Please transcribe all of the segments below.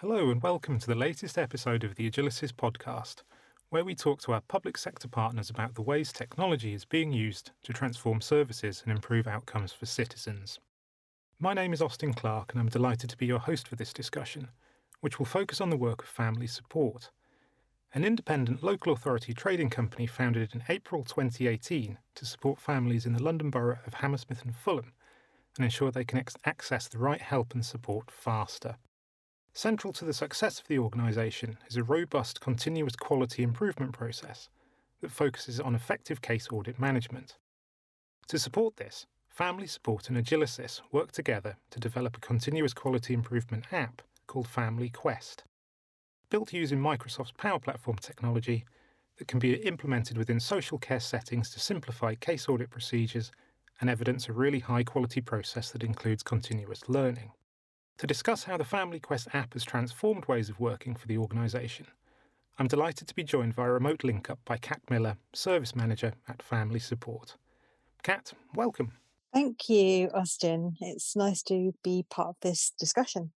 Hello, and welcome to the latest episode of the Agilisys podcast, where we talk to our public sector partners about the ways technology is being used to transform services and improve outcomes for citizens. My name is Austin Clark, and I'm delighted to be your host for this discussion, which will focus on the work of Family Support, an independent local authority trading company founded in April 2018 to support families in the London borough of Hammersmith and Fulham and ensure they can access the right help and support faster. Central to the success of the organisation is a robust continuous quality improvement process that focuses on effective case audit management. To support this, Family Support and Agilisys work together to develop a continuous quality improvement app called Family Quest. Built using Microsoft's Power Platform technology that can be implemented within social care settings to simplify case audit procedures and evidence a really high quality process that includes continuous learning. To discuss how the Family Quest app has transformed ways of working for the organisation, I'm delighted to be joined via remote link up by Cat Miller, Service Manager at Family Support. Cat, welcome. Thank you, Austin. It's nice to be part of this discussion.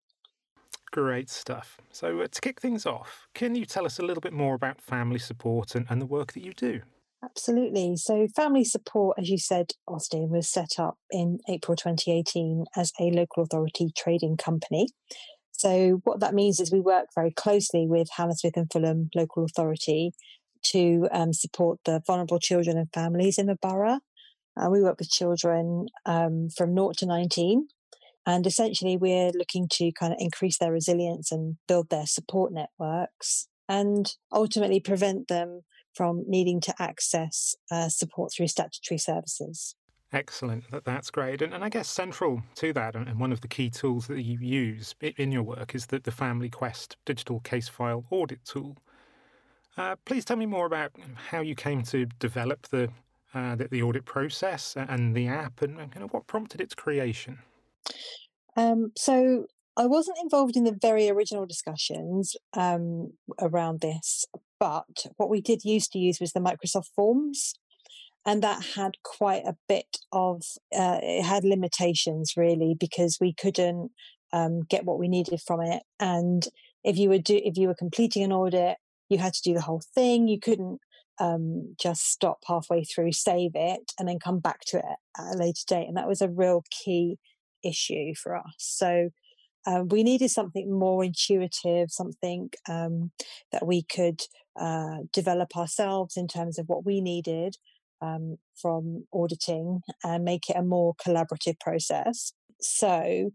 Great stuff. So, uh, to kick things off, can you tell us a little bit more about family support and, and the work that you do? Absolutely. So, Family Support, as you said, Austin, was set up in April 2018 as a local authority trading company. So, what that means is we work very closely with Hammersmith and Fulham Local Authority to um, support the vulnerable children and families in the borough. Uh, we work with children um, from 0 to 19. And essentially, we're looking to kind of increase their resilience and build their support networks and ultimately prevent them from needing to access uh, support through statutory services. Excellent. That's great. And, and I guess central to that, and one of the key tools that you use in your work is the, the Family Quest digital case file audit tool. Uh, please tell me more about how you came to develop the, uh, the, the, audit process and the app and, and kind of what prompted its creation. Um, so I wasn't involved in the very original discussions um, around this, but what we did used to use was the Microsoft Forms. And that had quite a bit of, uh, it had limitations really because we couldn't um, get what we needed from it. And if you were do, if you were completing an audit, you had to do the whole thing. You couldn't um, just stop halfway through, save it, and then come back to it at a later date. And that was a real key issue for us. So uh, we needed something more intuitive, something um, that we could uh, develop ourselves in terms of what we needed um, from auditing and make it a more collaborative process. So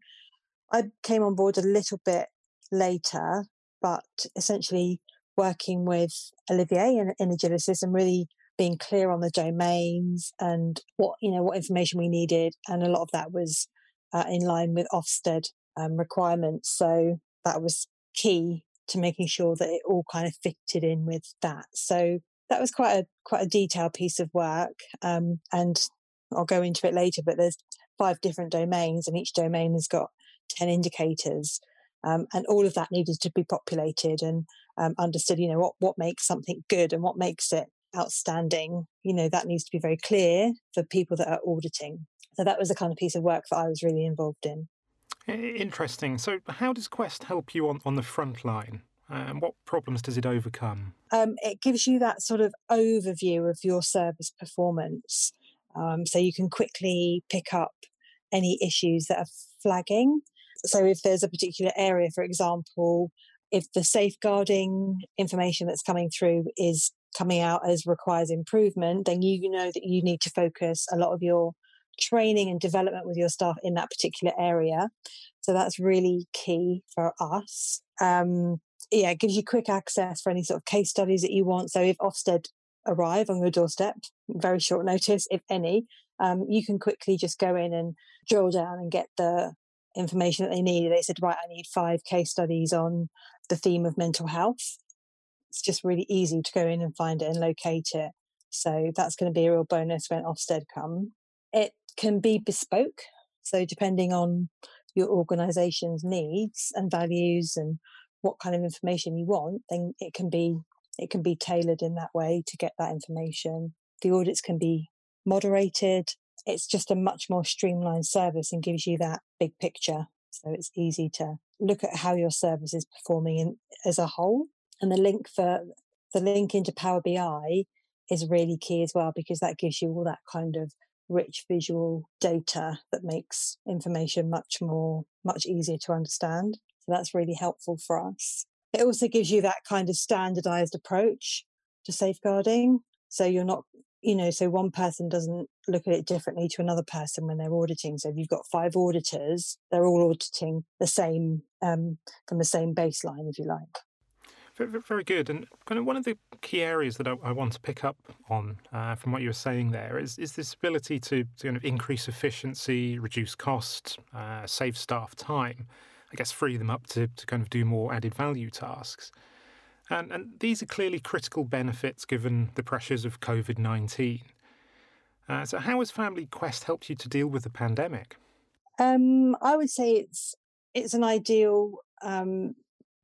I came on board a little bit later, but essentially working with Olivier in, in Agilisys and really being clear on the domains and what you know what information we needed, and a lot of that was uh, in line with Ofsted um, requirements. So that was key to making sure that it all kind of fitted in with that. So that was quite a quite a detailed piece of work, um, and I'll go into it later. But there's five different domains, and each domain has got ten indicators, um, and all of that needed to be populated and um, understood. You know what what makes something good and what makes it outstanding. You know that needs to be very clear for people that are auditing. So that was the kind of piece of work that I was really involved in. Interesting. So, how does Quest help you on, on the front line? And um, what problems does it overcome? Um, it gives you that sort of overview of your service performance. Um, so you can quickly pick up any issues that are flagging. So if there's a particular area, for example, if the safeguarding information that's coming through is coming out as requires improvement, then you know that you need to focus a lot of your training and development with your staff in that particular area. So that's really key for us. Um, yeah, it gives you quick access for any sort of case studies that you want. So if Ofsted arrive on your doorstep, very short notice, if any, um, you can quickly just go in and drill down and get the information that they need. They said, right, I need five case studies on the theme of mental health. It's just really easy to go in and find it and locate it. So that's going to be a real bonus when Ofsted come. It can be bespoke. So, depending on your organization's needs and values and what kind of information you want, then it can be it can be tailored in that way to get that information. The audits can be moderated. It's just a much more streamlined service and gives you that big picture. So it's easy to look at how your service is performing in, as a whole. And the link for the link into Power BI is really key as well because that gives you all that kind of rich visual data that makes information much more much easier to understand. So that's really helpful for us. It also gives you that kind of standardized approach to safeguarding. So you're not, you know, so one person doesn't look at it differently to another person when they're auditing. So if you've got five auditors, they're all auditing the same um, from the same baseline, if you like. Very good. And kind of one of the key areas that I, I want to pick up on uh, from what you were saying there is, is this ability to, to kind of increase efficiency, reduce costs, uh, save staff time, I guess free them up to, to kind of do more added value tasks. And, and these are clearly critical benefits given the pressures of COVID 19. Uh, so, how has Family Quest helped you to deal with the pandemic? Um, I would say it's it's an ideal um,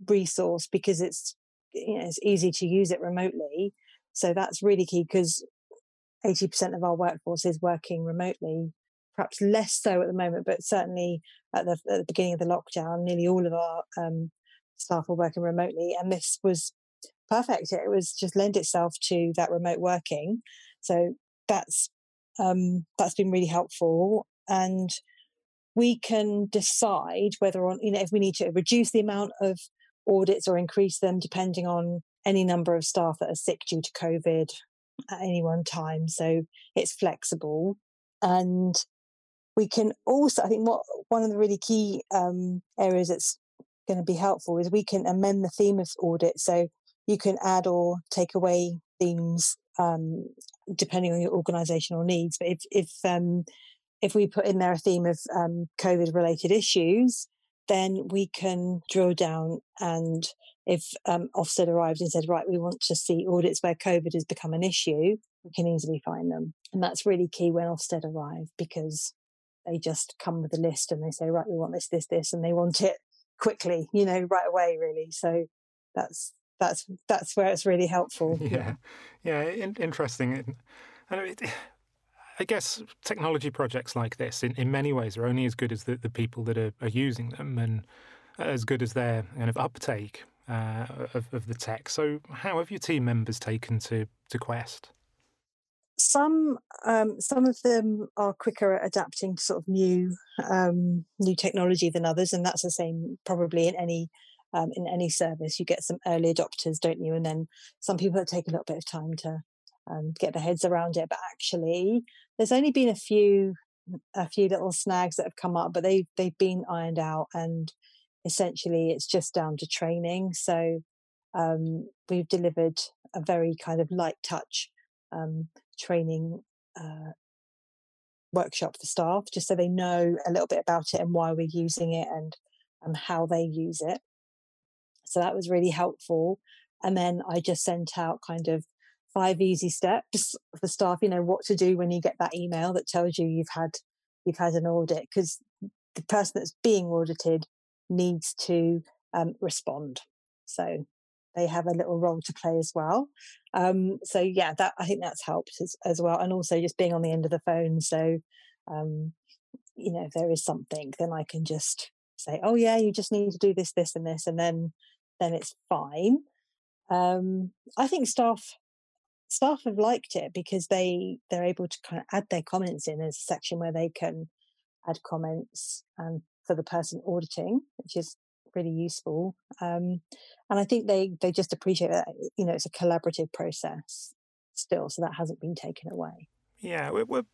resource because it's you know, it's easy to use it remotely. So that's really key because 80% of our workforce is working remotely, perhaps less so at the moment, but certainly at the, at the beginning of the lockdown, nearly all of our um, staff were working remotely. And this was perfect. It was just lend itself to that remote working. So that's um, that's been really helpful. And we can decide whether or you know if we need to reduce the amount of audits or increase them depending on any number of staff that are sick due to COVID at any one time. So it's flexible. And we can also, I think, what one of the really key um, areas that's going to be helpful is we can amend the theme of audit. So you can add or take away themes um, depending on your organizational needs. But if if um, if we put in there a theme of um, COVID related issues, then we can drill down and if um, Ofsted arrived and said, right, we want to see audits where COVID has become an issue, we can easily find them. And that's really key when Ofsted arrive because they just come with a list and they say, right, we want this, this, this, and they want it quickly, you know, right away, really. So that's that's that's where it's really helpful. Yeah, yeah, in- interesting. And it, I guess technology projects like this, in, in many ways, are only as good as the, the people that are, are using them and as good as their kind of uptake uh, of, of the tech. So, how have your team members taken to, to Quest? Some um, some of them are quicker at adapting to sort of new um, new technology than others, and that's the same probably in any um, in any service. You get some early adopters, don't you? And then some people that take a little bit of time to um, get their heads around it. But actually, there's only been a few a few little snags that have come up, but they they've been ironed out, and essentially it's just down to training. So um, we've delivered a very kind of light touch um, training uh, workshop for staff, just so they know a little bit about it and why we're using it and um, how they use it. So that was really helpful. And then I just sent out kind of five easy steps for staff you know what to do when you get that email that tells you you've had you've had an audit because the person that's being audited needs to um, respond. So they have a little role to play as well. Um, so yeah that i think that's helped as, as, well and also just being on the end of the phone. So um, you know if there is something then i can just say oh yeah you just need to do this this and this and then then it's fine. Um, i think staff staff have liked it because they they're able to kind of add their comments in as a section where they can add comments and for the person auditing, which is really useful. Um, and I think they they just appreciate that you know it's a collaborative process still, so that hasn't been taken away. Yeah, we're, we're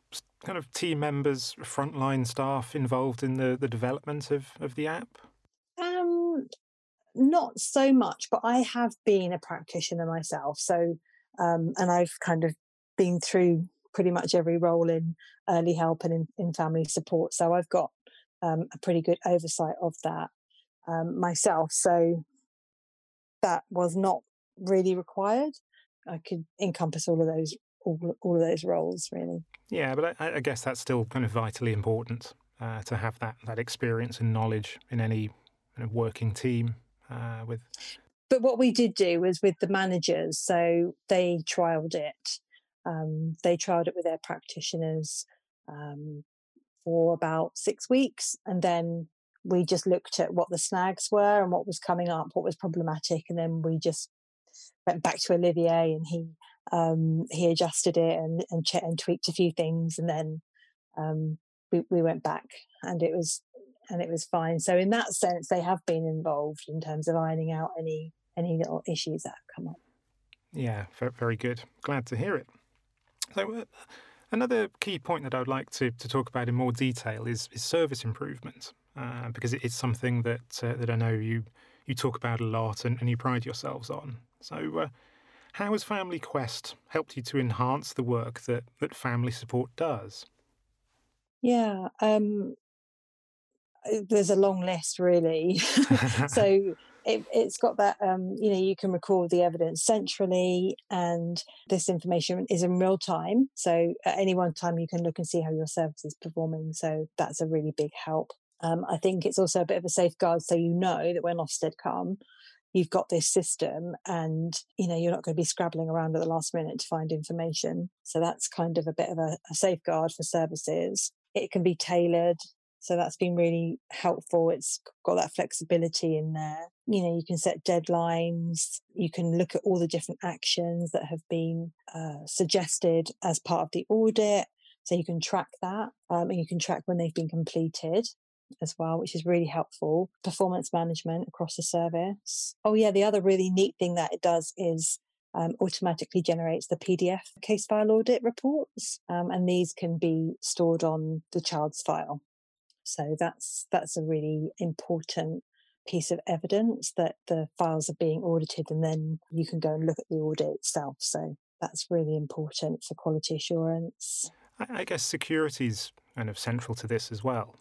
kind of team members, frontline staff involved in the the development of of the app. Um, not so much, but I have been a practitioner myself, so um, and I've kind of been through pretty much every role in early help and in, in family support. So I've got um, a pretty good oversight of that um, myself. So that was not really required. I could encompass all of those all, all of those roles really. Yeah, but I, I guess that's still kind of vitally important uh, to have that that experience and knowledge in any kind of working team uh, with but what we did do was with the managers, so they trialed it. Um, they trialed it with their practitioners um, for about six weeks, and then we just looked at what the snags were and what was coming up, what was problematic, and then we just went back to Olivier and he um, he adjusted it and and, ch- and tweaked a few things, and then um, we, we went back and it was and it was fine. So in that sense, they have been involved in terms of ironing out any any little issues that have come up. Yeah, very good. Glad to hear it. So, uh, another key point that I would like to, to talk about in more detail is, is service improvement, uh, because it's something that uh, that I know you you talk about a lot and, and you pride yourselves on. So, uh, how has Family Quest helped you to enhance the work that, that family support does? Yeah, um, uh, there's a long list really. so it, has got that um, you know you can record the evidence centrally and this information is in real time. So at any one time you can look and see how your service is performing. So that's a really big help. Um, i think it's also a bit of a safeguard so you know that when ofsted come you've got this system and you know you're not going to be scrabbling around at the last minute to find information. So that's kind of a bit of a, a safeguard for services. It can be tailored so that's been really helpful. It's got that flexibility in there. You know, you can set deadlines. You can look at all the different actions that have been uh, suggested as part of the audit. So you can track that um, and you can track when they've been completed as well, which is really helpful. Performance management across the service. Oh, yeah, the other really neat thing that it does is um, automatically generates the PDF case file audit reports, um, and these can be stored on the child's file. So that's that's a really important piece of evidence that the files are being audited and then you can go and look at the audit itself. So that's really important for quality assurance. I guess security is kind of central to this as well.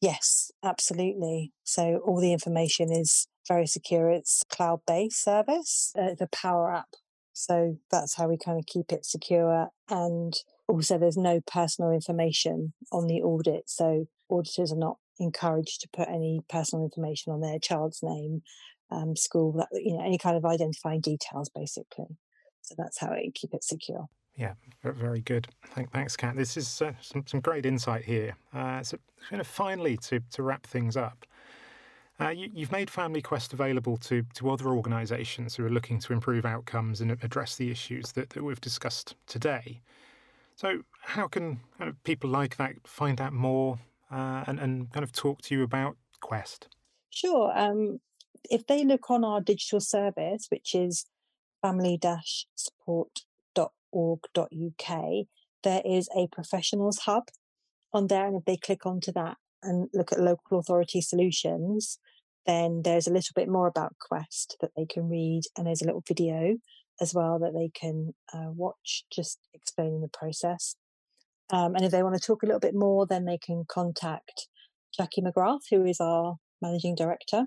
Yes, absolutely. So all the information is very secure. It's cloud based service, uh, the Power App. So that's how we kind of keep it secure. And also, there's no personal information on the audit. So auditors are not encouraged to put any personal information on their child's name, um, school, that, you know, any kind of identifying details, basically. So that's how we keep it secure. Yeah, very good. Thanks, Cat. This is uh, some, some great insight here. Uh, so, kind of finally, to, to wrap things up, uh, you, have made Family Quest available to, to other organisations who are looking to improve outcomes and address the issues that, that we've discussed today. So, how can kind of people like that find out more uh, and, and kind of talk to you about Quest? Sure. Um, if they look on our digital service, which is family support.org.uk, there is a professionals hub on there. And if they click onto that and look at local authority solutions, then there's a little bit more about Quest that they can read. And there's a little video as well that they can uh, watch, just explaining the process. Um, and if they want to talk a little bit more, then they can contact Jackie McGrath, who is our managing director,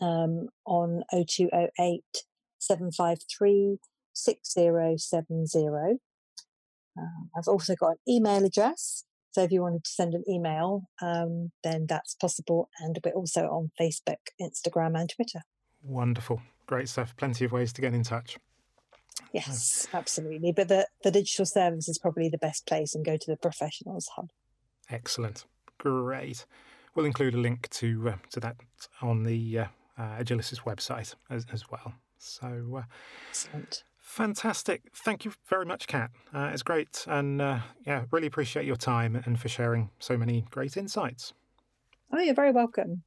um, on 0208 753 6070. Um, I've also got an email address. So if you wanted to send an email, um, then that's possible. And we're also on Facebook, Instagram, and Twitter. Wonderful. Great stuff. Plenty of ways to get in touch. Yes, absolutely. But the, the digital service is probably the best place and go to the professionals hub. Excellent. Great. We'll include a link to uh, to that on the uh, uh, Agilisys website as, as well. So, uh, excellent. Fantastic. Thank you very much, Cat. Uh, it's great. And uh, yeah, really appreciate your time and for sharing so many great insights. Oh, you're very welcome.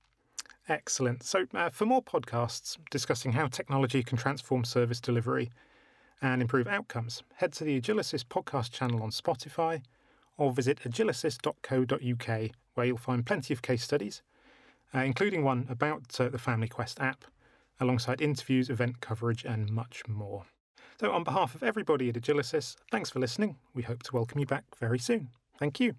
Excellent. So, uh, for more podcasts discussing how technology can transform service delivery and improve outcomes, head to the Agilisys podcast channel on Spotify or visit agilisys.co.uk, where you'll find plenty of case studies, uh, including one about uh, the Family Quest app, alongside interviews, event coverage, and much more. So, on behalf of everybody at Agilisys, thanks for listening. We hope to welcome you back very soon. Thank you.